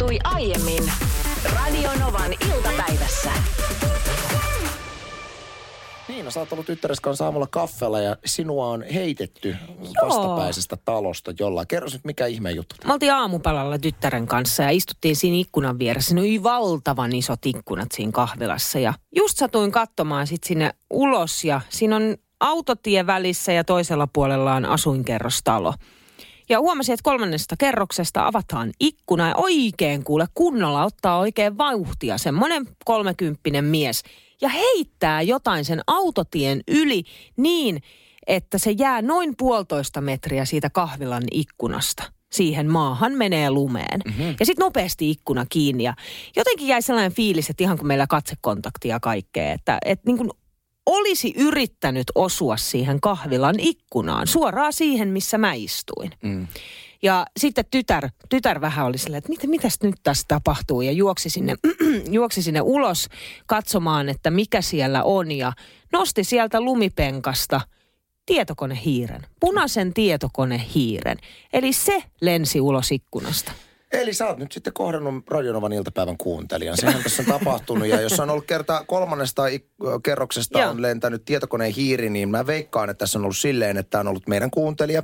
tapahtui aiemmin Radionovan iltapäivässä. Niina, sä oot ollut tyttäres kanssa aamulla kaffella ja sinua on heitetty Joo. vastapäisestä talosta jollain. Kerro nyt, mikä ihmeen juttu. Me oltiin aamupalalla tyttären kanssa ja istuttiin siinä ikkunan vieressä. Ne oli valtavan isot ikkunat siinä kahvilassa. Ja just satuin katsomaan sit sinne ulos ja siinä on autotie välissä ja toisella puolella on asuinkerrostalo. Ja huomasin, että kolmannesta kerroksesta avataan ikkuna ja oikein kuule kunnolla ottaa oikein vauhtia semmoinen kolmekymppinen mies. Ja heittää jotain sen autotien yli niin, että se jää noin puolitoista metriä siitä kahvilan ikkunasta. Siihen maahan menee lumeen. Mm-hmm. Ja sitten nopeasti ikkuna kiinni. Ja jotenkin jäi sellainen fiilis, että ihan kuin meillä katsekontaktia kaikkea, että, että niin kuin olisi yrittänyt osua siihen kahvilan ikkunaan, suoraan siihen, missä mä istuin. Mm. Ja sitten tytär, tytär vähän oli silleen, että mitä, mitäs nyt tässä tapahtuu ja juoksi sinne, juoksi sinne ulos katsomaan, että mikä siellä on ja nosti sieltä lumipenkasta tietokonehiiren, punaisen tietokonehiiren. Eli se lensi ulos ikkunasta. Eli sä oot nyt sitten kohdannut Radionovan iltapäivän kuuntelijan. Sehän tässä on tapahtunut. Ja jos on ollut kerta kolmannesta kerroksesta Joo. on lentänyt tietokoneen hiiri, niin mä veikkaan, että tässä on ollut silleen, että on ollut meidän kuuntelija,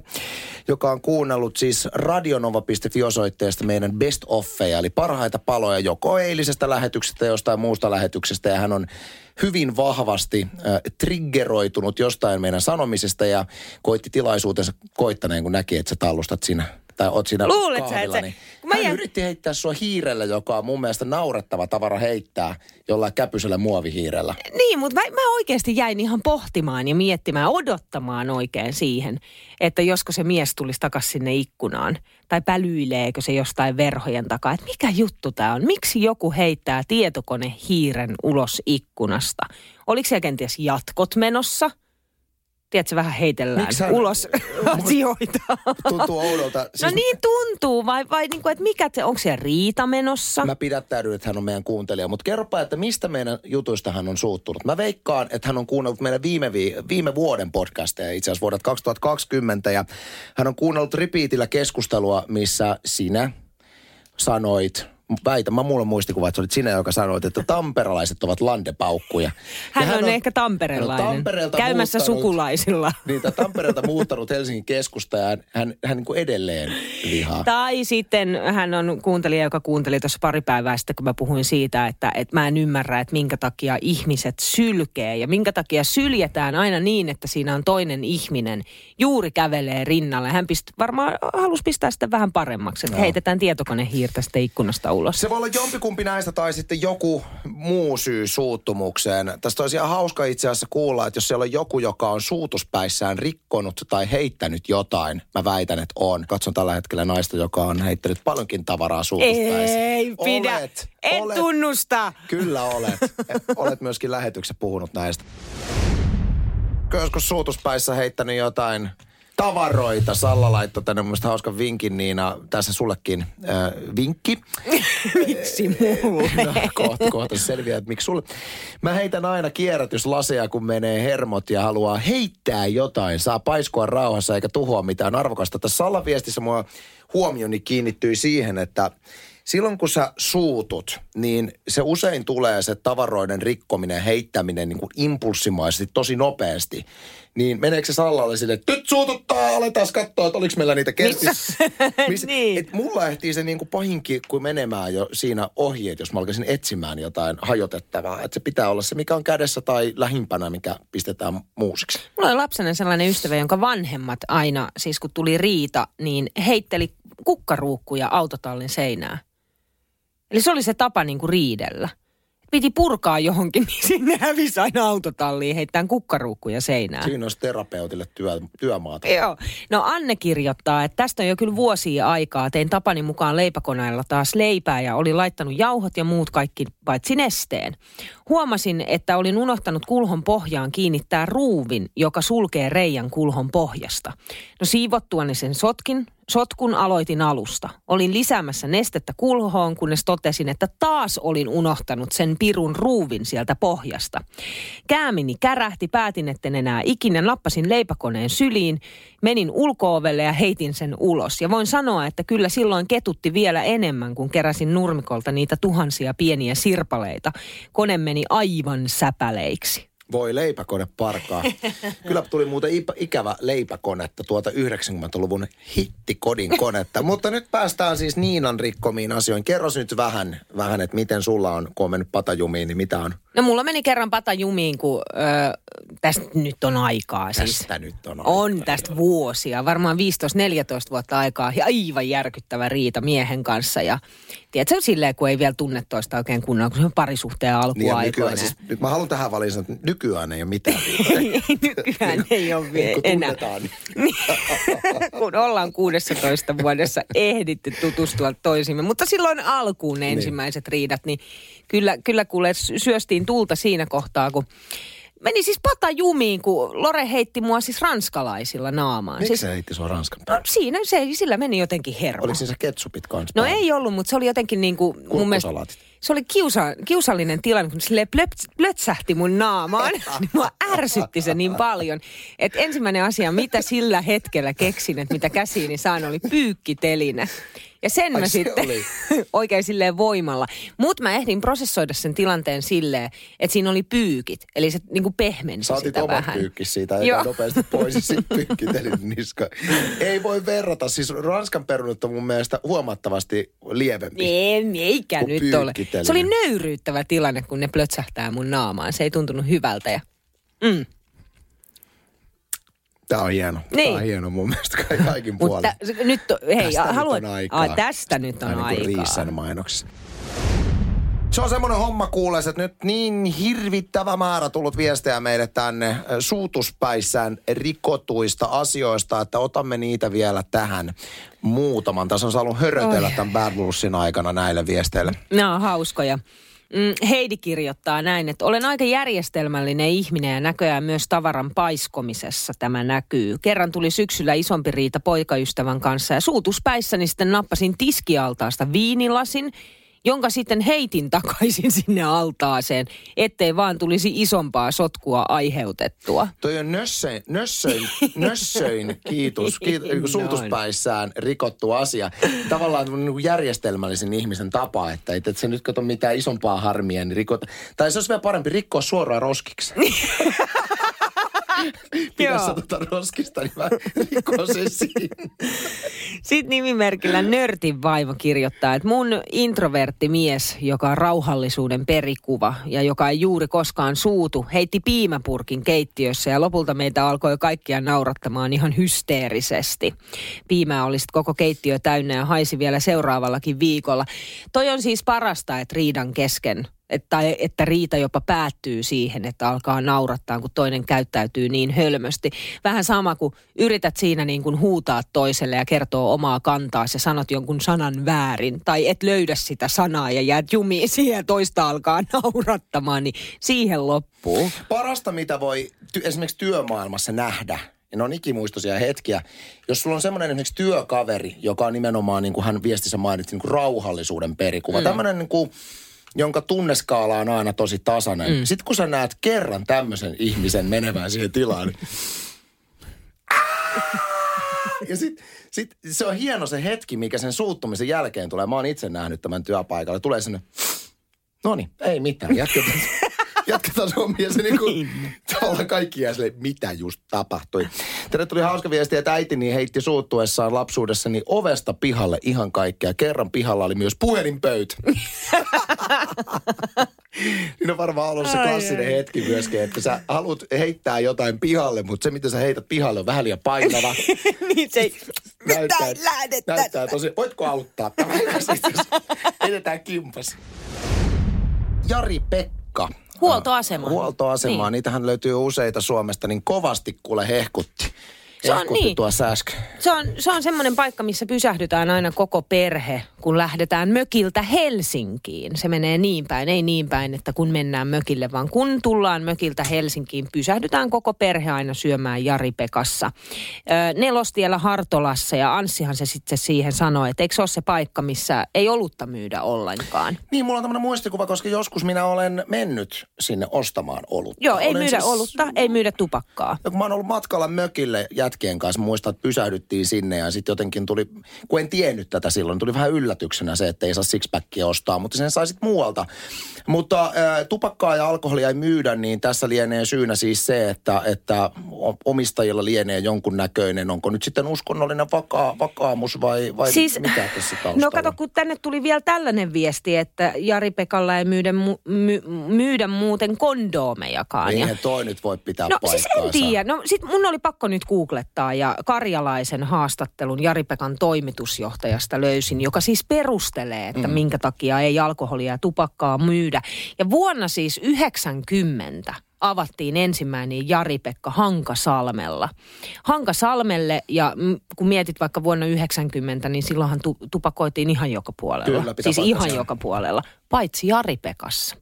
joka on kuunnellut siis radionova.fi osoitteesta meidän best offeja, eli parhaita paloja joko eilisestä lähetyksestä tai jostain muusta lähetyksestä. Ja hän on hyvin vahvasti äh, triggeroitunut jostain meidän sanomisesta ja koitti tilaisuutensa koittaneen, kun näki, että sä tallustat siinä tai oot siinä Luulet sä, kahvilla, se- niin mä hän jään- yritti heittää sua hiirellä, joka on mun mielestä naurettava tavara heittää jollain käpysellä muovihiirellä. Niin, mutta mä, mä oikeasti jäin ihan pohtimaan ja miettimään, odottamaan oikein siihen, että josko se mies tulisi takaisin sinne ikkunaan. Tai pälyileekö se jostain verhojen takaa. Että mikä juttu tämä on? Miksi joku heittää tietokonehiiren ulos ikkunasta? Oliko siellä kenties jatkot menossa? Tiedätkö, vähän heitellään Miksi hän- ulos asioita. Tuntuu oudolta. No Siis niin tuntuu, vai, vai niin kuin, että mikä te, onko siellä riita menossa? Mä pidättäydyn, että hän on meidän kuuntelija, mutta kerropa, että mistä meidän jutuista hän on suuttunut. Mä veikkaan, että hän on kuunnellut meidän viime, vi- viime vuoden podcasteja, itse asiassa vuodet 2020, ja hän on kuunnellut repeatillä keskustelua, missä sinä sanoit, väitän, mä mulla on muistikuva, että se olit sinä, joka sanoit, että tamperalaiset ovat landepaukkuja. Ja Hän, on, ehkä hän tamperelainen. on Tampereelta Käymässä sukulaisilla. Niin, tai Tampereelta muuttanut Helsingin keskusta ja hän, hän niin kuin edelleen vihaa. Tai sitten hän on kuuntelija, joka kuunteli tuossa pari päivää sitten, kun mä puhuin siitä, että, että mä en ymmärrä, että minkä takia ihmiset sylkee ja minkä takia syljetään aina niin, että siinä on toinen ihminen juuri kävelee rinnalle. Hän pist, varmaan halusi pistää sitä vähän paremmaksi, että Joo. heitetään tietokonehiirtä sitten ikkunasta ulos. Se voi olla jompikumpi näistä tai sitten joku muu syy suuttumukseen. Tästä olisi ihan hauska itse asiassa kuulla, että jos siellä on joku, joka on suutuspäissään rikkonut tai heittänyt jotain, mä väitän, että on. Katson tällä hetkellä naista, joka on heittänyt paljonkin tavaraa suutuspäissä. Ei pidä, Olet, en olet, tunnusta. Kyllä olet. olet myöskin lähetyksessä puhunut näistä. Joskus suutuspäissä heittänyt jotain tavaroita? Salla laittoi tänne mun hauskan vinkin, Niina. Tässä sullekin äh, vinkki. Miksi mulle? No, kohta, kohta se selviää, että miksi sulle. Mä heitän aina kierrätyslaseja, kun menee hermot ja haluaa heittää jotain. Saa paiskua rauhassa eikä tuhoa mitään arvokasta. Tässä Salla-viestissä mua huomioni kiinnittyi siihen, että silloin kun sä suutut, niin se usein tulee se tavaroiden rikkominen, heittäminen niin kuin impulssimaisesti, tosi nopeasti. Niin meneekö se Sallalle sille, että nyt suututtaa, aletaan katsoa, että oliko meillä niitä kertis... Niin. Et mulla ehtii se niin kuin pahinkin kuin menemään jo siinä ohi, että jos mä alkaisin etsimään jotain hajotettavaa. Että se pitää olla se, mikä on kädessä tai lähimpänä, mikä pistetään muusiksi. Mulla oli lapsena sellainen ystävä, jonka vanhemmat aina, siis kun tuli riita, niin heitteli kukkaruukkuja autotallin seinään. Eli se oli se tapa niin kuin riidellä. Piti purkaa johonkin, niin sinne hävisi aina autotalliin heittämään kukkaruukkuja seinään. Siinä olisi terapeutille työ, työmaata. Joo. No Anne kirjoittaa, että tästä on jo kyllä vuosia aikaa. Tein tapani mukaan leipäkoneella taas leipää ja olin laittanut jauhot ja muut kaikki paitsi nesteen. Huomasin, että olin unohtanut kulhon pohjaan kiinnittää ruuvin, joka sulkee reijän kulhon pohjasta. No siivottuani sen sotkin, Sotkun aloitin alusta. Olin lisäämässä nestettä kulhoon, kunnes totesin, että taas olin unohtanut sen pirun ruuvin sieltä pohjasta. Käämini kärähti, päätin, etten enää ikinä, nappasin leipäkoneen syliin, menin ulkoovelle ja heitin sen ulos. Ja voin sanoa, että kyllä silloin ketutti vielä enemmän, kun keräsin nurmikolta niitä tuhansia pieniä sirpaleita. Kone meni aivan säpäleiksi. Voi leipäkone parkaa. Kyllä tuli muuten ikävä leipäkonetta, tuota 90-luvun hittikodin konetta. Mutta nyt päästään siis Niinan rikkomiin asioihin. Kerros nyt vähän, vähän että miten sulla on, kun on mennyt patajumiin, niin mitä on? No mulla meni kerran pata jumiin, kun ö, tästä nyt on aikaa. Siis. Tästä nyt on aikaa, On tästä vuosia, varmaan 15-14 vuotta aikaa. Ja aivan järkyttävä riita miehen kanssa. Ja tiedätkö, silleen, kun ei vielä tunne toista oikein kunnolla, kun se on parisuhteen Niin alkuaikoina. nykyään, siis, nyt mä haluan tähän sanoa, että nykyään ei ole mitään. ei, nykyään ei ole vielä kun enää. niin kun ollaan 16 vuodessa ehditty tutustua toisimme. Mutta silloin alkuun ne Niin. ensimmäiset riidat, niin kyllä, kyllä kuule sy- syöstiin tulta siinä kohtaa, kun meni siis pata jumiin, kun Lore heitti mua siis ranskalaisilla naamaan. miksi Siis, se heitti sua Ranskan no, päälle? siinä se, sillä meni jotenkin hermo. Oliko se ketsupit kanssa No ei ollut, mutta se oli jotenkin niin kuin mun mielestä... Se oli kiusa, kiusallinen tilanne, kun se plöts, plötsähti mun naamaan. niin mua ärsytti se niin paljon. Että ensimmäinen asia, mitä sillä hetkellä keksin, että mitä käsiini saan, oli pyykkiteline. Ja sen Ai mä se sitten oli. oikein silleen voimalla. Mutta mä ehdin prosessoida sen tilanteen silleen, että siinä oli pyykit. Eli se niinku pehmensi Sä otit sitä omat vähän. pyykkis siitä ja nopeasti pois ja sitten pyykkitelin niska. Ei voi verrata. Siis Ranskan perunat on mun mielestä huomattavasti lievempi. En, eikä nyt ole. Se oli nöyryyttävä tilanne, kun ne plötsähtää mun naamaan. Se ei tuntunut hyvältä. Ja, mm. Tää on hieno. Niin. on hieno mun mielestä ka- kaikin puolin. Mutta nyt, hei, Tästä nyt haluat, on aikaa. Aa, tästä nyt on Aina kuin aikaa. Riisan mainoksessa. Se on semmoinen homma kuules, että nyt niin hirvittävä määrä tullut viestejä meille tänne suutuspäissään rikotuista asioista, että otamme niitä vielä tähän muutaman. Tässä on saanut hörötellä Oi. tämän Bad Bluesin aikana näille viesteille. Nämä on hauskoja. Mm, Heidi kirjoittaa näin, että olen aika järjestelmällinen ihminen ja näköjään myös tavaran paiskomisessa tämä näkyy. Kerran tuli syksyllä isompi riita poikaystävän kanssa ja suutuspäissäni sitten nappasin tiskialtaasta viinilasin, jonka sitten heitin takaisin sinne altaaseen, ettei vaan tulisi isompaa sotkua aiheutettua. Toi on nössöin, nössöin, nössöin kiitos, kiitos suutuspäissään rikottu asia. Tavallaan niin järjestelmällisen ihmisen tapa, että et, et se nyt kato mitään isompaa harmia, niin rikot. Tai se olisi vielä parempi rikkoa suoraan roskiksi. Pidä sä tota roskista, niin mä rikkoa sen siinä. Sitten nimimerkillä Nörtin vaimo kirjoittaa, että mun introvertti mies, joka on rauhallisuuden perikuva ja joka ei juuri koskaan suutu, heitti piimäpurkin keittiössä ja lopulta meitä alkoi kaikkia naurattamaan ihan hysteerisesti. Piimää oli sit koko keittiö täynnä ja haisi vielä seuraavallakin viikolla. Toi on siis parasta, että riidan kesken että, että riita jopa päättyy siihen, että alkaa naurattaa, kun toinen käyttäytyy niin hölmösti. Vähän sama kuin yrität siinä niin kuin huutaa toiselle ja kertoo omaa kantaa ja sanot jonkun sanan väärin. Tai et löydä sitä sanaa ja jäät jumiin siihen ja toista alkaa naurattamaan, niin siihen loppuu. Parasta, mitä voi ty- esimerkiksi työmaailmassa nähdä, ja ne on ikimuistoisia hetkiä. Jos sulla on semmoinen esimerkiksi työkaveri, joka on nimenomaan, niin kuin hän viestissä mainitsi, niin kuin rauhallisuuden perikuva. Mm. Tämmöinen niin kuin, jonka tunneskaala on aina tosi tasainen. Mm. Sitten kun sä näet kerran tämmöisen ihmisen menevän siihen tilaan, niin ja sit, sit se on hieno se hetki, mikä sen suuttumisen jälkeen tulee. Mä oon itse nähnyt tämän työpaikalla. Tulee sinne, no niin, ei mitään, jatketaan. jatketaan hommia. Se niinku, tavallaan kaikki jää silleen, mitä just tapahtui. Tänne tuli hauska viesti, että äitini heitti suuttuessaan lapsuudessani ovesta pihalle ihan kaikkea. Kerran pihalla oli myös puhelinpöytä. Niin on varmaan ollut se klassinen ai. hetki myöskin, että sä haluat heittää jotain pihalle, mutta se mitä sä heität pihalle on vähän liian painava. niin se ei näyttää, lähdettä. näyttää tosi, voitko auttaa? Edetään kimpas. Jari Pekka. Huoltoasema. Huoltoasemaa, Niin. niitähän löytyy useita Suomesta, niin kovasti kuule hehkutti. Se on niin. tuossa äsken. Se on, se on semmoinen paikka, missä pysähdytään aina koko perhe, kun lähdetään mökiltä Helsinkiin. Se menee niin päin, ei niin päin, että kun mennään mökille, vaan kun tullaan mökiltä Helsinkiin, pysähdytään koko perhe aina syömään Jari Pekassa. Ö, nelostiellä Hartolassa ja Anssihan se sitten siihen sanoi, että eikö se ole se paikka, missä ei olutta myydä ollenkaan. Niin, mulla on tämmöinen muistikuva, koska joskus minä olen mennyt sinne ostamaan olutta. Joo, ei olen myydä olutta, ei myydä tupakkaa. Ja kun mä oon ollut matkalla mökille jätkien kanssa, muistan, että pysähdyttiin sinne ja sitten jotenkin tuli, kun en tiennyt tätä silloin, tuli vähän yllätyksenä se, että ei saa sixpackia ostaa, mutta sen sai sitten muualta. Mutta äh, tupakkaa ja alkoholia ei myydä, niin tässä lienee syynä siis se, että, että omistajilla lienee jonkun näköinen, onko nyt sitten uskonnollinen vaka- vakaamus vai, vai Siis- mikä tässä taustalla? No kato, kun tänne tuli vielä tällainen viesti, että Jari Pekalla ei myydä, mu, my, myydä muuten kondoomejakaan. Ja- Eihän toi nyt voi pitää No siis paikkaansa. en tiedä. No sit mun oli pakko nyt googlettaa ja Karjalaisen haastattelun Jari-Pekan toimitusjohtajasta löysin, joka siis perustelee, että mm. minkä takia ei alkoholia ja tupakkaa myydä. Ja vuonna siis 90 avattiin ensimmäinen Jari-Pekka Hankasalmella. Hankasalmelle ja kun mietit vaikka vuonna 90, niin silloinhan tu- tupakoitiin ihan joka puolella. Kyllä, siis ihan joka puolella, paitsi Jari-Pekassa.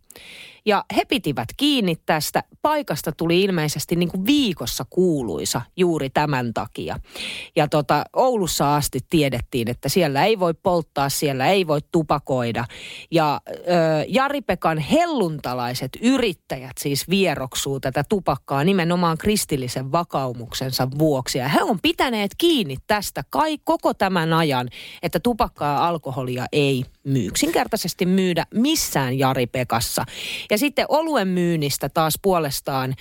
Ja he pitivät kiinni tästä. Paikasta tuli ilmeisesti niin kuin viikossa kuuluisa juuri tämän takia. Ja tota, Oulussa asti tiedettiin, että siellä ei voi polttaa, siellä ei voi tupakoida. Ja ö, Jari-Pekan helluntalaiset yrittäjät siis vieroksuu tätä tupakkaa nimenomaan kristillisen vakaumuksensa vuoksi. Ja he on pitäneet kiinni tästä kai koko tämän ajan, että tupakkaa ja alkoholia ei myy. Yksinkertaisesti myydä missään Jari Pekassa. Ja sitten oluen myynnistä taas puolestaan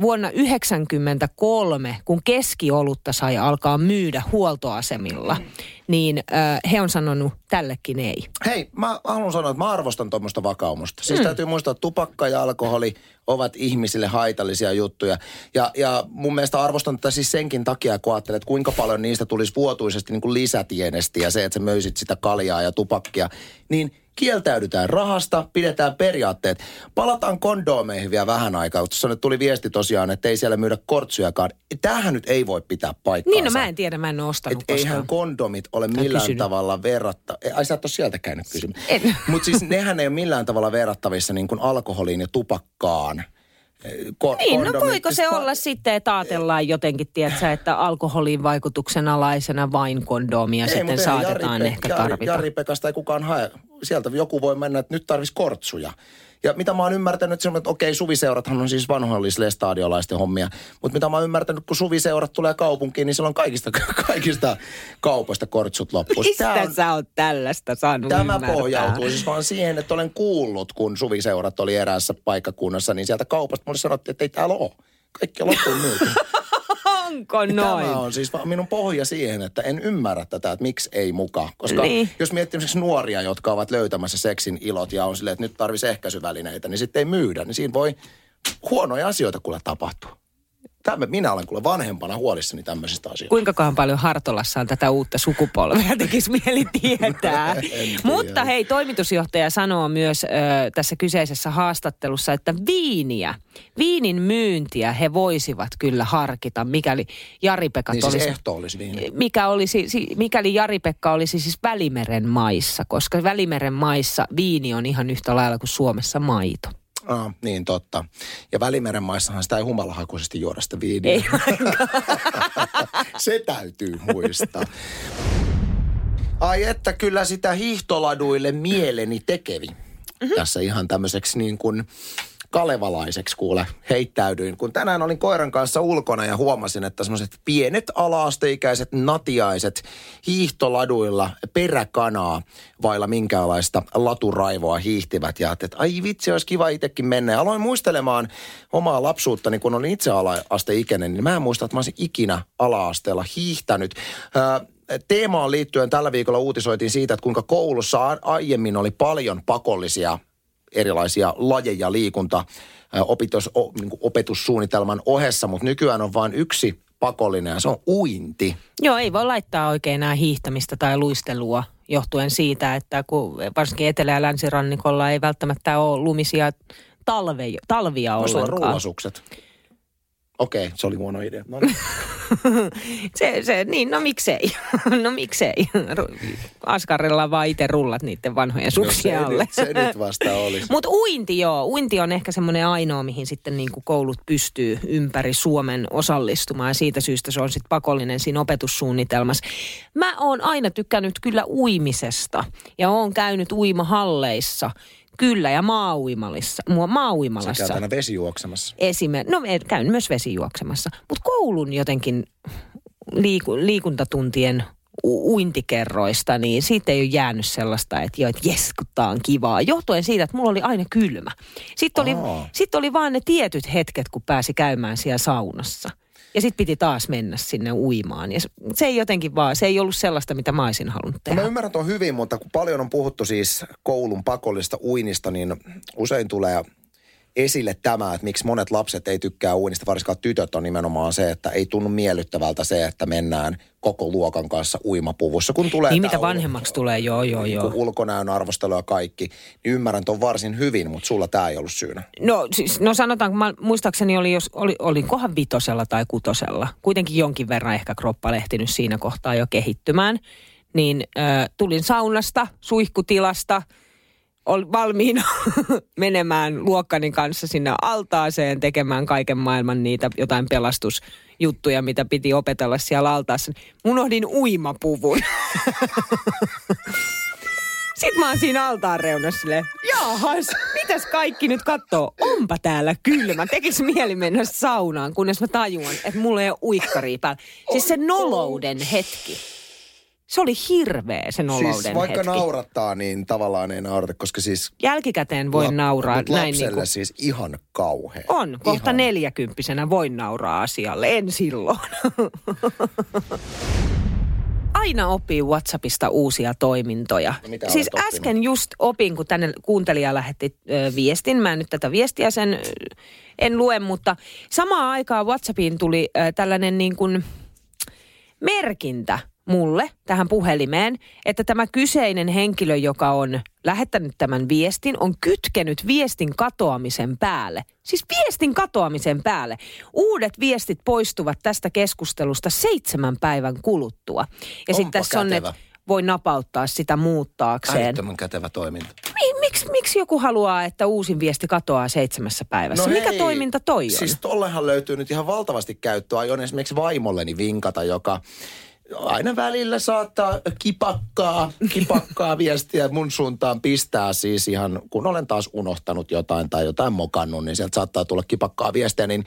vuonna 1993, kun keskiolutta sai alkaa myydä huoltoasemilla, niin he on sanonut tällekin ei. Hei, mä haluan sanoa, että mä arvostan tuommoista vakaumusta. Siis mm. täytyy muistaa, että tupakka ja alkoholi ovat ihmisille haitallisia juttuja. Ja, ja mun mielestä arvostan tätä siis senkin takia, kun ajattelet, että kuinka paljon niistä tulisi vuotuisesti niin kuin lisätienesti ja se, että sä möisit sitä kaljaa ja tupakkia. Niin kieltäydytään rahasta, pidetään periaatteet. Palataan kondoomeihin vielä vähän aikaa, kun tuossa nyt tuli viesti tosiaan, että ei siellä myydä kortsujakaan. Tämähän nyt ei voi pitää paikkaansa. Niin, no mä en tiedä, mä en ole ostanut Et eihän koskaan. kondomit ole millään kysynyt. tavalla verratta... Ai sä et ole sieltä käynyt kysymään. En. Mutta siis nehän ei ole millään tavalla verrattavissa niin kuin alkoholiin ja tupakkaan. Eh, Ko- Niin, no voiko se siis pa- olla sitten, että ajatellaan jotenkin, tiedätkö, että alkoholin vaikutuksen alaisena vain kondomia sitten eihän saatetaan Jari- ehkä Jari, tarvita. Jari Pekasta ei kukaan hae. Sieltä joku voi mennä, että nyt tarvitsisi kortsuja. Ja mitä mä oon ymmärtänyt, että, se on, että okei, suviseurathan on siis vanhoillisille stadiolaisten hommia. Mutta mitä mä oon ymmärtänyt, kun suviseurat tulee kaupunkiin, niin silloin kaikista, kaikista kaupoista kortsut loppu. Tää Mistä on- sä oot tällaista saanut Tämä ymmärtää? pohjautuu siis vaan siihen, että olen kuullut, kun suviseurat oli eräässä paikkakunnassa, niin sieltä kaupasta mulle sanottiin, että ei täällä ole. Kaikki on loppuun myyty. Onko noin? Tämä on siis minun pohja siihen, että en ymmärrä tätä, että miksi ei muka. Koska Niin. jos miettii esimerkiksi nuoria, jotka ovat löytämässä seksin ilot ja on silleen, että nyt tarvitsisi ehkäisyvälineitä, niin sitten ei myydä. Niin siinä voi huonoja asioita kuule tapahtua. Tämä, minä olen kuule vanhempana huolissani tämmöisistä asioista. Kuinkakohan paljon Hartolassa on tätä uutta sukupolvea, tekisi mieli tietää. Mutta hei, toimitusjohtaja sanoo myös ö, tässä kyseisessä haastattelussa, että viiniä, viinin myyntiä he voisivat kyllä harkita, mikäli Jari-Pekka Niin siis olisi... ehto olisi viini. mikä olisi, si- mikäli Jari-Pekka olisi siis Välimeren maissa, koska Välimeren maissa viini on ihan yhtä lailla kuin Suomessa maito. Ah, niin totta. Ja Välimeren maissahan sitä ei humalahakuisesti juoda sitä viiniä. Ei Se täytyy muistaa. Ai että kyllä sitä hiihtoladuille mieleni tekevi. Mm-hmm. Tässä ihan tämmöiseksi niin kuin kalevalaiseksi kuule heittäydyin. Kun tänään olin koiran kanssa ulkona ja huomasin, että semmoiset pienet alaasteikäiset natiaiset hiihtoladuilla peräkanaa vailla minkäänlaista laturaivoa hiihtivät. Ja että ai vitsi, olisi kiva itsekin mennä. Ja aloin muistelemaan omaa lapsuuttani, kun olin itse ala-asteikäinen, niin mä en muista, että mä olisin ikinä ala-asteella hiihtänyt. Öö, teemaan liittyen tällä viikolla uutisoitiin siitä, että kuinka koulussa aiemmin oli paljon pakollisia erilaisia lajeja liikunta ää, opitus, o, niin opetussuunnitelman ohessa, mutta nykyään on vain yksi pakollinen ja se on uinti. Joo, ei voi laittaa oikein enää hiihtämistä tai luistelua johtuen siitä, että kun varsinkin etelä- ja länsirannikolla ei välttämättä ole lumisia talve, talvia olla ollenkaan. rullasukset. Okei, se oli huono idea. No niin. se, se, niin, no miksei. no miksei. Askarrella vaan itse rullat niiden vanhojen suksien se, alle. nyt, se nyt vasta olisi. Mutta uinti joo. Uinti on ehkä semmoinen ainoa, mihin sitten niin kuin koulut pystyy ympäri Suomen osallistumaan. Ja siitä syystä se on sitten pakollinen siinä opetussuunnitelmassa. Mä oon aina tykkännyt kyllä uimisesta. Ja oon käynyt uimahalleissa. Kyllä, ja maauimalissa, mua- Sä maauimalassa. käyt aina vesijuoksemassa. Esimer- no käyn myös vesijuoksemassa. Mutta koulun jotenkin liiku- liikuntatuntien u- uintikerroista, niin siitä ei ole jäänyt sellaista, että joo, että jes, kun tää on kivaa. Johtuen siitä, että mulla oli aina kylmä. Sitten oli, Aa. sit oli vaan ne tietyt hetket, kun pääsi käymään siellä saunassa. Ja sitten piti taas mennä sinne uimaan. Ja se- ei jotenkin vaan, se ei ollut sellaista, mitä mä olisin halunnut No tehdä. mä ymmärrän tuon hyvin, mutta kun paljon on puhuttu siis koulun pakollista uinnista, niin usein tulee esille tämä, että miksi monet lapset ei tykkää uinnista, varsinkaan tytöt on nimenomaan se, että ei tunnu miellyttävältä se, että mennään koko luokan kanssa uimapuvussa. Kun tulee Niin mitä ul- vanhemmaksi tulee, joo, joo, niin joo. ulkonäön arvostelu ja kaikki, niin ymmärrän ton varsin hyvin, mutta sulla tämä ei ollut syynä. No siis, no sanotaanko, mä muistaakseni oli, jos, oli, olikohan vitosella tai kutosella. Kuitenkin jonkin verran ehkä kroppa lehtinyt siinä kohtaa jo kehittymään. Niin äh, tulin saunasta, suihkutilasta, ol, valmiina menemään luokkani kanssa sinne altaaseen tekemään kaiken maailman niitä jotain pelastusjuttuja, mitä piti opetella siellä altaassa. Unohdin uimapuvun. Sitten mä oon siinä altaan reunassa silleen, jaahas, mitäs kaikki nyt kattoo? Onpa täällä kylmä. Tekis mieli mennä saunaan, kunnes mä tajuan, että mulla ei ole uikkaria päällä. Siis se nolouden hetki. Se oli hirveä se nolouden Siis vaikka hetki. naurattaa, niin tavallaan ei naurata, koska siis... Jälkikäteen voin lap- nauraa mut näin lapselle niin kuin, siis ihan kauhea. On, kohta Ihan. neljäkymppisenä voin nauraa asialle, en silloin. Aina oppii WhatsAppista uusia toimintoja. No mitä siis oppinut? äsken just opin, kun tänne kuuntelija lähetti ö, viestin. Mä en nyt tätä viestiä sen ö, en lue, mutta samaan aikaan WhatsAppiin tuli ö, tällainen niin kuin merkintä mulle tähän puhelimeen, että tämä kyseinen henkilö, joka on lähettänyt tämän viestin, on kytkenyt viestin katoamisen päälle. Siis viestin katoamisen päälle. Uudet viestit poistuvat tästä keskustelusta seitsemän päivän kuluttua. Ja sitten tässä on, että voi napauttaa sitä muuttaakseen. Älyttömän kätevä toiminta. Mi- miksi, miksi joku haluaa, että uusin viesti katoaa seitsemässä päivässä? Mikä No hei, toiminta toi on? Siis tollehan löytyy nyt ihan valtavasti käyttöä. Aion esimerkiksi vaimolleni vinkata, joka aina välillä saattaa kipakkaa, kipakkaa viestiä mun suuntaan pistää siis ihan, kun olen taas unohtanut jotain tai jotain mokannut, niin sieltä saattaa tulla kipakkaa viestiä, niin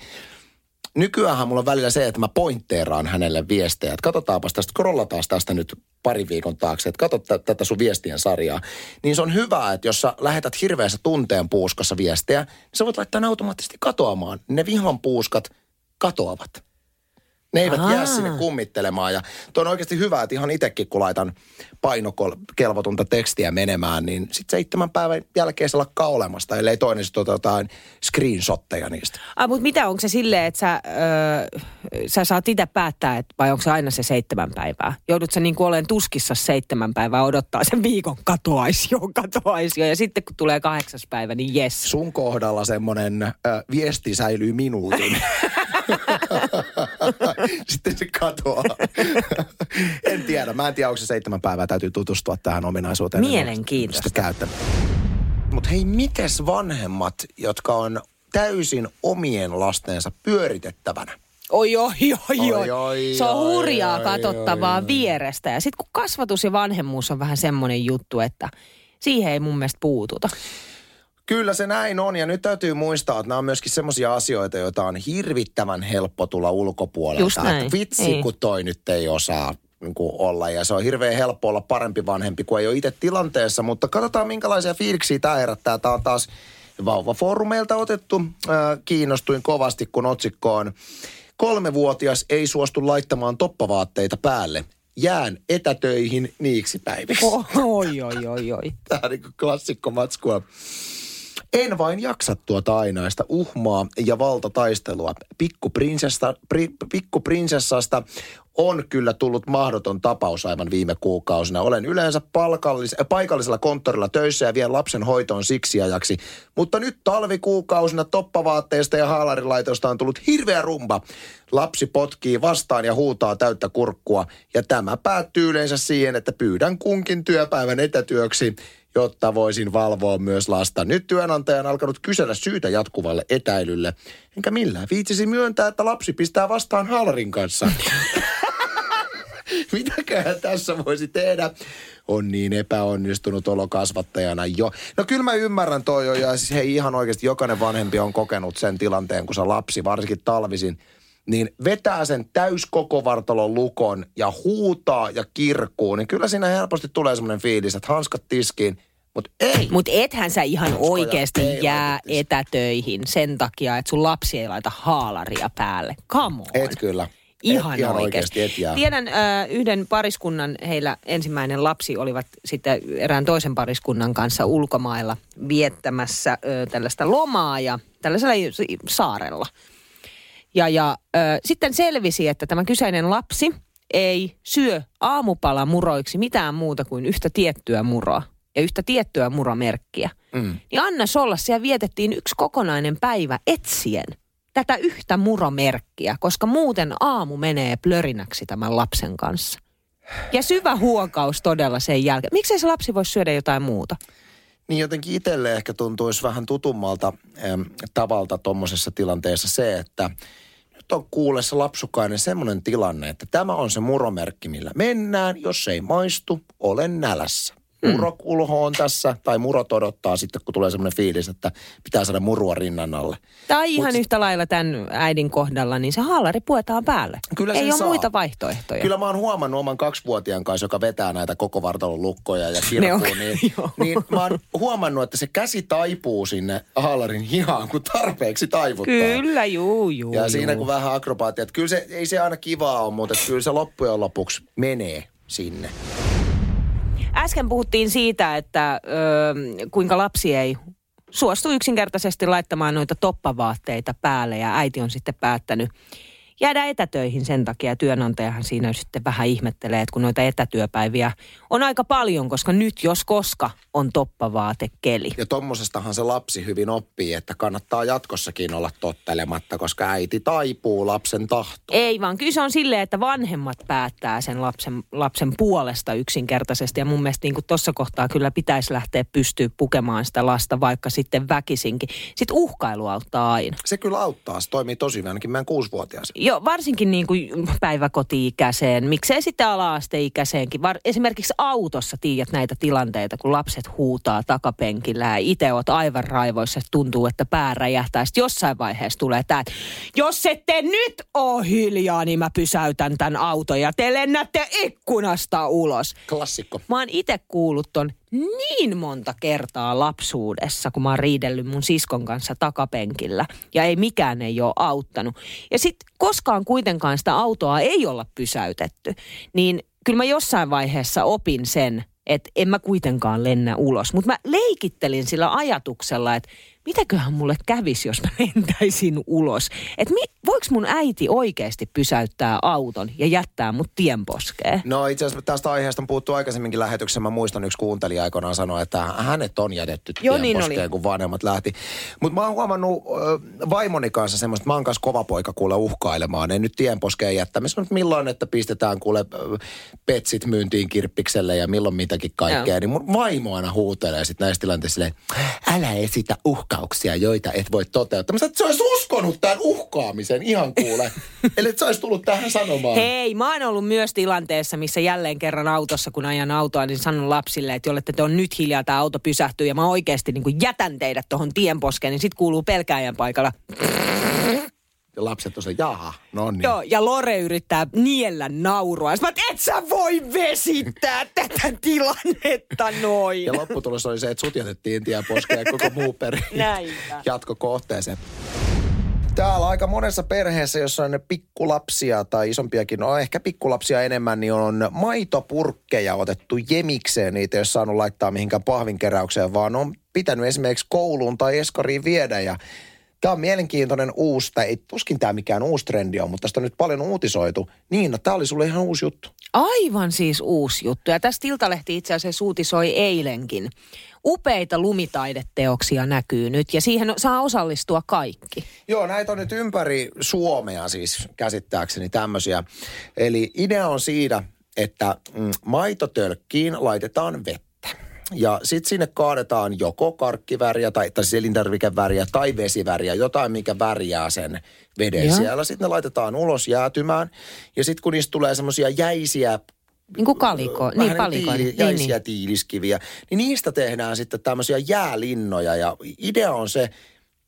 nykyäänhän mulla on välillä se, että mä pointteeraan hänelle viestejä. Että katsotaanpas tästä, scrollataan tästä nyt pari viikon taakse, että katso tä- tätä sun viestien sarjaa. Niin se on hyvä, että jos sä lähetät hirveässä tunteen puuskassa viestejä, niin sä voit laittaa ne automaattisesti katoamaan. Ne vihan puuskat katoavat. Ne eivät Aa. jää sinne kummittelemaan. Ja tuo on oikeasti hyvä, että ihan itsekin kun laitan painokelvotonta tekstiä menemään, niin sitten seitsemän päivän jälkeen se lakkaa olemasta, ellei toinen sitten ota jotain screenshotteja niistä. Ah, mutta mitä, onko se silleen, että sä, öö, sä saat itse päättää, että, vai onko se aina se seitsemän päivää? Joudut sä niin kuin olen tuskissa seitsemän päivää odottaa sen viikon katoaisi jo, katoaisi jo. Ja sitten kun tulee kahdeksas päivä, niin jes. sun kohdalla semmoinen viesti säilyy minuutin. Sitten se katoaa. en tiedä. Mä en tiedä, onko se seitsemän päivää. Täytyy tutustua tähän ominaisuuteen. Mielenkiintoista. Mutta hei, mites vanhemmat, jotka on täysin omien lastensa pyöritettävänä? Oi, oi, oi, oi. Oi, oi, Se on hurjaa oi, katsottavaa oi, oi. vierestä. Ja sitten kun kasvatus ja vanhemmuus on vähän semmoinen juttu, että siihen ei mun mielestä puututa. Kyllä se näin on ja nyt täytyy muistaa, että nämä on myöskin semmoisia asioita, joita on hirvittävän helppo tulla ulkopuolelta. Just näin. Että vitsi, Niin. kun toi nyt ei osaa niin kuin olla ja se on hirveän helppo olla parempi vanhempi, kun ei ole itse tilanteessa. Mutta katsotaan, minkälaisia fiiliksiä tämä herättää. Tämä on taas vauvafoorumeilta otettu. Äh, kiinnostuin kovasti, kun otsikko on kolmevuotias ei suostu laittamaan toppavaatteita päälle. Jään etätöihin niiksi päiviksi. Oi, oi, oi, oi. Tämä on niin klassikko matskua. En vain jaksa tuota ainaista uhmaa ja valtataistelua. Pikkuprinsessa, pri, pikkuprinsessasta on kyllä tullut mahdoton tapaus aivan viime kuukausina. Olen yleensä palkallis- äh, paikallisella konttorilla töissä ja vien lapsen hoitoon siksi ajaksi. Mutta nyt talvikuukausina toppavaatteista ja haalarilaitosta on tullut hirveä rumba. Lapsi potkii vastaan ja huutaa täyttä kurkkua. Ja tämä päättyy yleensä siihen, että pyydän kunkin työpäivän etätyöksi jotta voisin valvoa myös lasta. Nyt työnantaja on alkanut kysellä syytä jatkuvalle etäilylle. Enkä millään viitsisi myöntää, että lapsi pistää vastaan haalarin kanssa. Mitäköhän tässä voisi tehdä? On niin epäonnistunut olo kasvattajana jo. No kyllä mä ymmärrän toi jo, ja siis hei ihan oikeasti jokainen vanhempi on kokenut sen tilanteen, kun se lapsi, varsinkin talvisin, niin vetää sen täyskokovartalon lukon ja huutaa ja kirkuu, niin kyllä siinä helposti tulee semmoinen fiilis, että hanskat tiskiin, mutta ei. Mutta ethän sä ihan Uskoja oikeasti jää laitettaisi. etätöihin sen takia, että sun lapsi ei laita haalaria päälle. Come on. Et kyllä. Ihan, et, ihan oikeasti. oikeasti et jää. Tiedän äh, yhden pariskunnan, heillä ensimmäinen lapsi olivat sitten erään toisen pariskunnan kanssa ulkomailla viettämässä äh, tällaista lomaa ja tällaisella saarella. Ja, ja äh, sitten selvisi, että tämä kyseinen lapsi ei syö aamupalamuroiksi mitään muuta kuin yhtä tiettyä muroa ja yhtä tiettyä muromerkkiä. Mm. Niin anna olla, siellä vietettiin yksi kokonainen päivä etsien tätä yhtä muromerkkiä, koska muuten aamu menee plörinäksi tämän lapsen kanssa. Ja syvä huokaus todella sen jälkeen. Miksei se lapsi voisi syödä jotain muuta? Niin jotenkin itselle ehkä tuntuisi vähän tutummalta äm, tavalta tuommoisessa tilanteessa se, että nyt on kuulessa lapsukainen semmoinen tilanne, että tämä on se muromerkki, millä mennään. Jos ei maistu, olen nälässä. Murokulho on tässä, tai murot odottaa sitten, kun tulee semmoinen fiilis, että pitää saada murua rinnan alle. Tai ihan Mut- yhtä lailla tämän äidin kohdalla, niin se haalari puetaan päälle. Kyllä Ei ole saa. muita vaihtoehtoja. Kyllä mä oon huomannut oman kaksivuotiaan kanssa, joka vetää näitä koko vartalon lukkoja ja kirkkuu, niin, niin mä oon huomannut, että se käsi taipuu sinne haalarin hihaan, kun tarpeeksi taivuttaa. Kyllä, juu, juu. Ja siinä kun vähän akrobaattia, että kyllä se, ei se aina kivaa ole, mutta kyllä se loppujen lopuksi menee sinne. Äsken puhuttiin siitä, että ö, kuinka lapsi ei suostu yksinkertaisesti laittamaan noita toppavaatteita päälle ja äiti on sitten päättänyt jäädä etätöihin sen takia. Työnantajahan siinä sitten vähän ihmettelee, että kun noita etätyöpäiviä on aika paljon, koska nyt jos koska on toppavaatekeli. Ja tommosestahan se lapsi hyvin oppii, että kannattaa jatkossakin olla tottelematta, koska äiti taipuu lapsen tahtoon. Ei vaan kyllä se on silleen, että vanhemmat päättää sen lapsen, lapsen puolesta yksinkertaisesti. Ja mun mielestä niin tuossa kohtaa kyllä pitäisi lähteä pystyä pukemaan sitä lasta vaikka sitten väkisinkin. Sitten uhkailu auttaa aina. Se kyllä auttaa, se toimii tosi hyvin, ainakin meidän kuusivuotias. Joo, varsinkin niin kuin päiväkoti-ikäiseen, miksei sitten ala-asteikäiseenkin. Var, esimerkiksi autossa tiedät näitä tilanteita, kun lapset huutaa takapenkillä ja itse oot aivan raivoissa, että tuntuu, että pää räjähtää. Sitten jossain vaiheessa tulee tämä, että jos ette nyt ole hiljaa, niin mä pysäytän tämän auton ja te lennätte ikkunasta ulos. Klassikko. Mä oon itse kuullut ton niin monta kertaa lapsuudessa, kun mä oon riidellyt mun siskon kanssa takapenkillä. Ja ei mikään ei ole auttanut. Ja sit koskaan kuitenkaan sitä autoa ei olla pysäytetty. Niin kyllä mä jossain vaiheessa opin sen, että en mä kuitenkaan lennä ulos. Mutta mä leikittelin sillä ajatuksella, että mitäköhän mulle kävisi, jos mä lentäisin ulos. Että mi- voiko mun äiti oikeasti pysäyttää auton ja jättää mut tienposkeen? No itse asiassa tästä aiheesta on puhuttu aikaisemminkin lähetyksessä. Mä muistan yksi kuuntelija aikoinaan sanoi, että hänet on jätetty Joo, niin tienposkeen, oli. kun vanhemmat lähti. Mutta mä oon huomannut ö, vaimoni kanssa semmoista, että mä oon kanssa kova poika kuule uhkailemaan. En nyt tienposkeen jättämistä, mutta milloin, että pistetään kuule petsit myyntiin kirppikselle ja milloin mitäkin kaikkea. Joo. Niin mun vaimo aina huutelee sit näissä tilanteissa silleen, älä esitä uhkauksia, joita et voi toteuttaa. Mä sanoin, että se olisi uskonut tämän uhkaamisen ihan kuule. Eli että se olisi tullut tähän sanomaan. Hei, mä oon ollut myös tilanteessa, missä jälleen kerran autossa, kun ajan autoa, niin sanon lapsille, että jollette te on nyt hiljaa, tämä auto pysähtyy ja mä oikeasti niin jätän teidät tuohon tienposkeen, niin sit kuuluu pelkääjän paikalla. Ja lapset on se, jaha, no niin. Joo, ja Lore yrittää niellä naurua. Sitten mä, et sä voi vesittää tätä tilannetta noin. Ja lopputulos oli se, että sut jätettiin tien poskeen ja koko muu peri Näinpä. jatko kohteeseen. Täällä aika monessa perheessä, jossa on pikkulapsia tai isompiakin, no ehkä pikkulapsia enemmän, niin on maitopurkkeja otettu jemikseen. Niitä ei ole saanut laittaa mihinkään pahvinkeräykseen, vaan on pitänyt esimerkiksi kouluun tai eskariin viedä. Ja Tämä on mielenkiintoinen uusi, tai ei tuskin tämä mikään uusi trendi on, mutta tästä on nyt paljon uutisoitu. Niin, no, tämä oli sulle ihan uusi juttu. Aivan siis uusi juttu. Ja tästä Iltalehti itse asiassa uutisoi eilenkin. Upeita lumitaideteoksia näkyy nyt ja siihen saa osallistua kaikki. Joo, näitä on nyt ympäri Suomea siis käsittääkseni tämmöisiä. Eli idea on siinä, että mm, maitotölkkiin laitetaan vettä. Ja sitten sinne kaadetaan joko karkkiväriä tai, tai siis elintarvikeväriä tai vesiväriä, jotain mikä värjää sen veden Joo. siellä. Sitten ne laitetaan ulos jäätymään ja sitten kun niistä tulee semmoisia jäisiä Niin kuin kaliko, niin niin palikoita. tiili, Niin, jäisiä niin. tiiliskiviä, niin niistä tehdään sitten tämmöisiä jäälinnoja. Ja idea on se,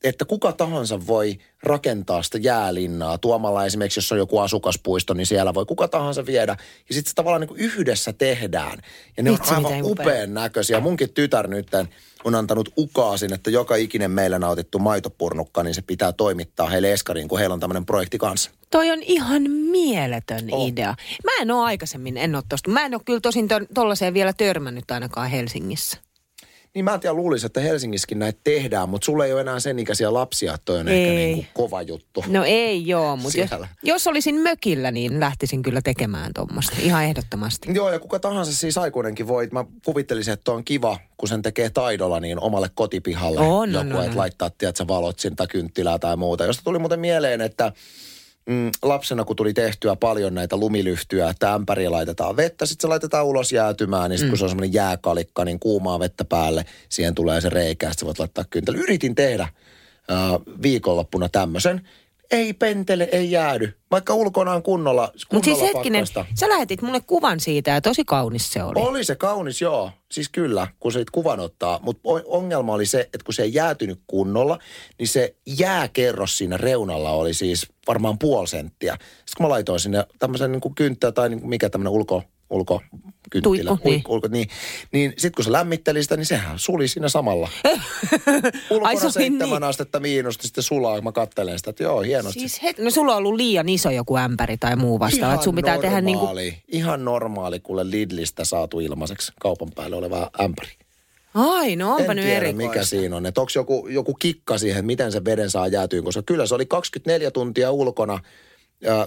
että kuka tahansa voi rakentaa sitä jäälinnaa. Tuomalla esimerkiksi, jos on joku asukaspuisto, niin siellä voi kuka tahansa viedä. Ja sitten se tavallaan niin yhdessä tehdään. Ja ne Vitsi, on aivan upean näköisiä. Munkin tytär nyt on antanut ukaasin, että joka ikinen meillä nautittu maitopurnukka, niin se pitää toimittaa heille eskariin, kun heillä on tämmöinen projekti kanssa. Toi on ihan mieletön On. idea. Mä en ole aikaisemmin, en ole tosta. Mä en ole kyllä tosin tollaiseen vielä törmännyt ainakaan Helsingissä. Niin mä en tiedä, luulisin, että Helsingissäkin näitä tehdään, mutta sulla ei ole enää sen ikäisiä lapsia, että toi on ehkä Ei. niin kuin kova juttu. No ei joo, mutta jos, jos olisin mökillä, niin lähtisin kyllä tekemään tuommoista. Ihan ehdottomasti. Joo, ja kuka tahansa siis aikuinenkin voi, mä kuvittelisin, että on kiva, kun sen tekee taidolla niin omalle kotipihalle On, joku, on, on, että on. laittaa, tiedätkö, valot sinne tai kynttilää tai muuta. Josta tuli muuten mieleen, että mm, lapsena kun tuli tehtyä paljon näitä lumilyhtyjä, että ämpäriin laitetaan vettä, sitten se laitetaan ulos jäätymään, niin sitten mm. kun se on semmoinen jääkalikka, niin kuumaa vettä päälle, siihen tulee se reikä, sitten voit laittaa kynttilä. Yritin tehdä äh, viikonloppuna tämmöisen. Ei pentele, ei jäädy. Vaikka ulkona on kunnolla, Mutta kunnolla siis hetkinen, pakkasta. sä lähetit mulle kuvan siitä ja tosi kaunis se oli. Oli se kaunis, joo. Siis kyllä, kun se kuvan ottaa. Mutta ongelma oli se, että kun se ei jäätynyt kunnolla, niin se jääkerros siinä reunalla oli siis varmaan puoli senttiä. Sitten kun mä laitoin sinne tämmöisen niin kynttä tai niin mikä tämmöinen ulko, ulko kynttilä, Tuikku, niin. ulko, niin, niin sitten kun se lämmitteli sitä, niin sehän suli siinä samalla. Ulkona Ai, se oli seitsemän niin. astetta miinusta, sitten sulaa, mä kattelen sitä, että joo, hienosti. Siis het- no sulla on ollut liian iso joku ämpäri tai muu vastaava. Että sun pitää tehdä niin kuin... normaali, ihan normaali, kuule Lidlistä saatu ilmaiseksi kaupan päälle oleva ämpäri. Ai, no onpa en nyt tiedä, erikoista. mikä siinä on. Että onko joku, joku kikka siihen, miten se veden saa jäätyyn, koska kyllä se oli 24 tuntia ulkona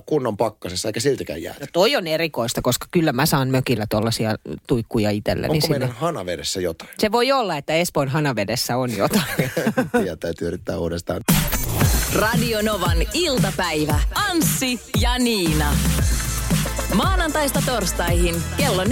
kunnon pakkasessa, eikä siltikään jääty. No toi on erikoista, koska kyllä mä saan mökillä tuollaisia tuikkuja itselleni Onko sinne. meidän hanavedessä jotain? Se voi olla, että Espoon hanavedessä on jotain. Tiedä, täytyy yrittää uudestaan. Radio Novan iltapäivä. Anssi ja Niina. Maanantaista torstaihin kello 14.18.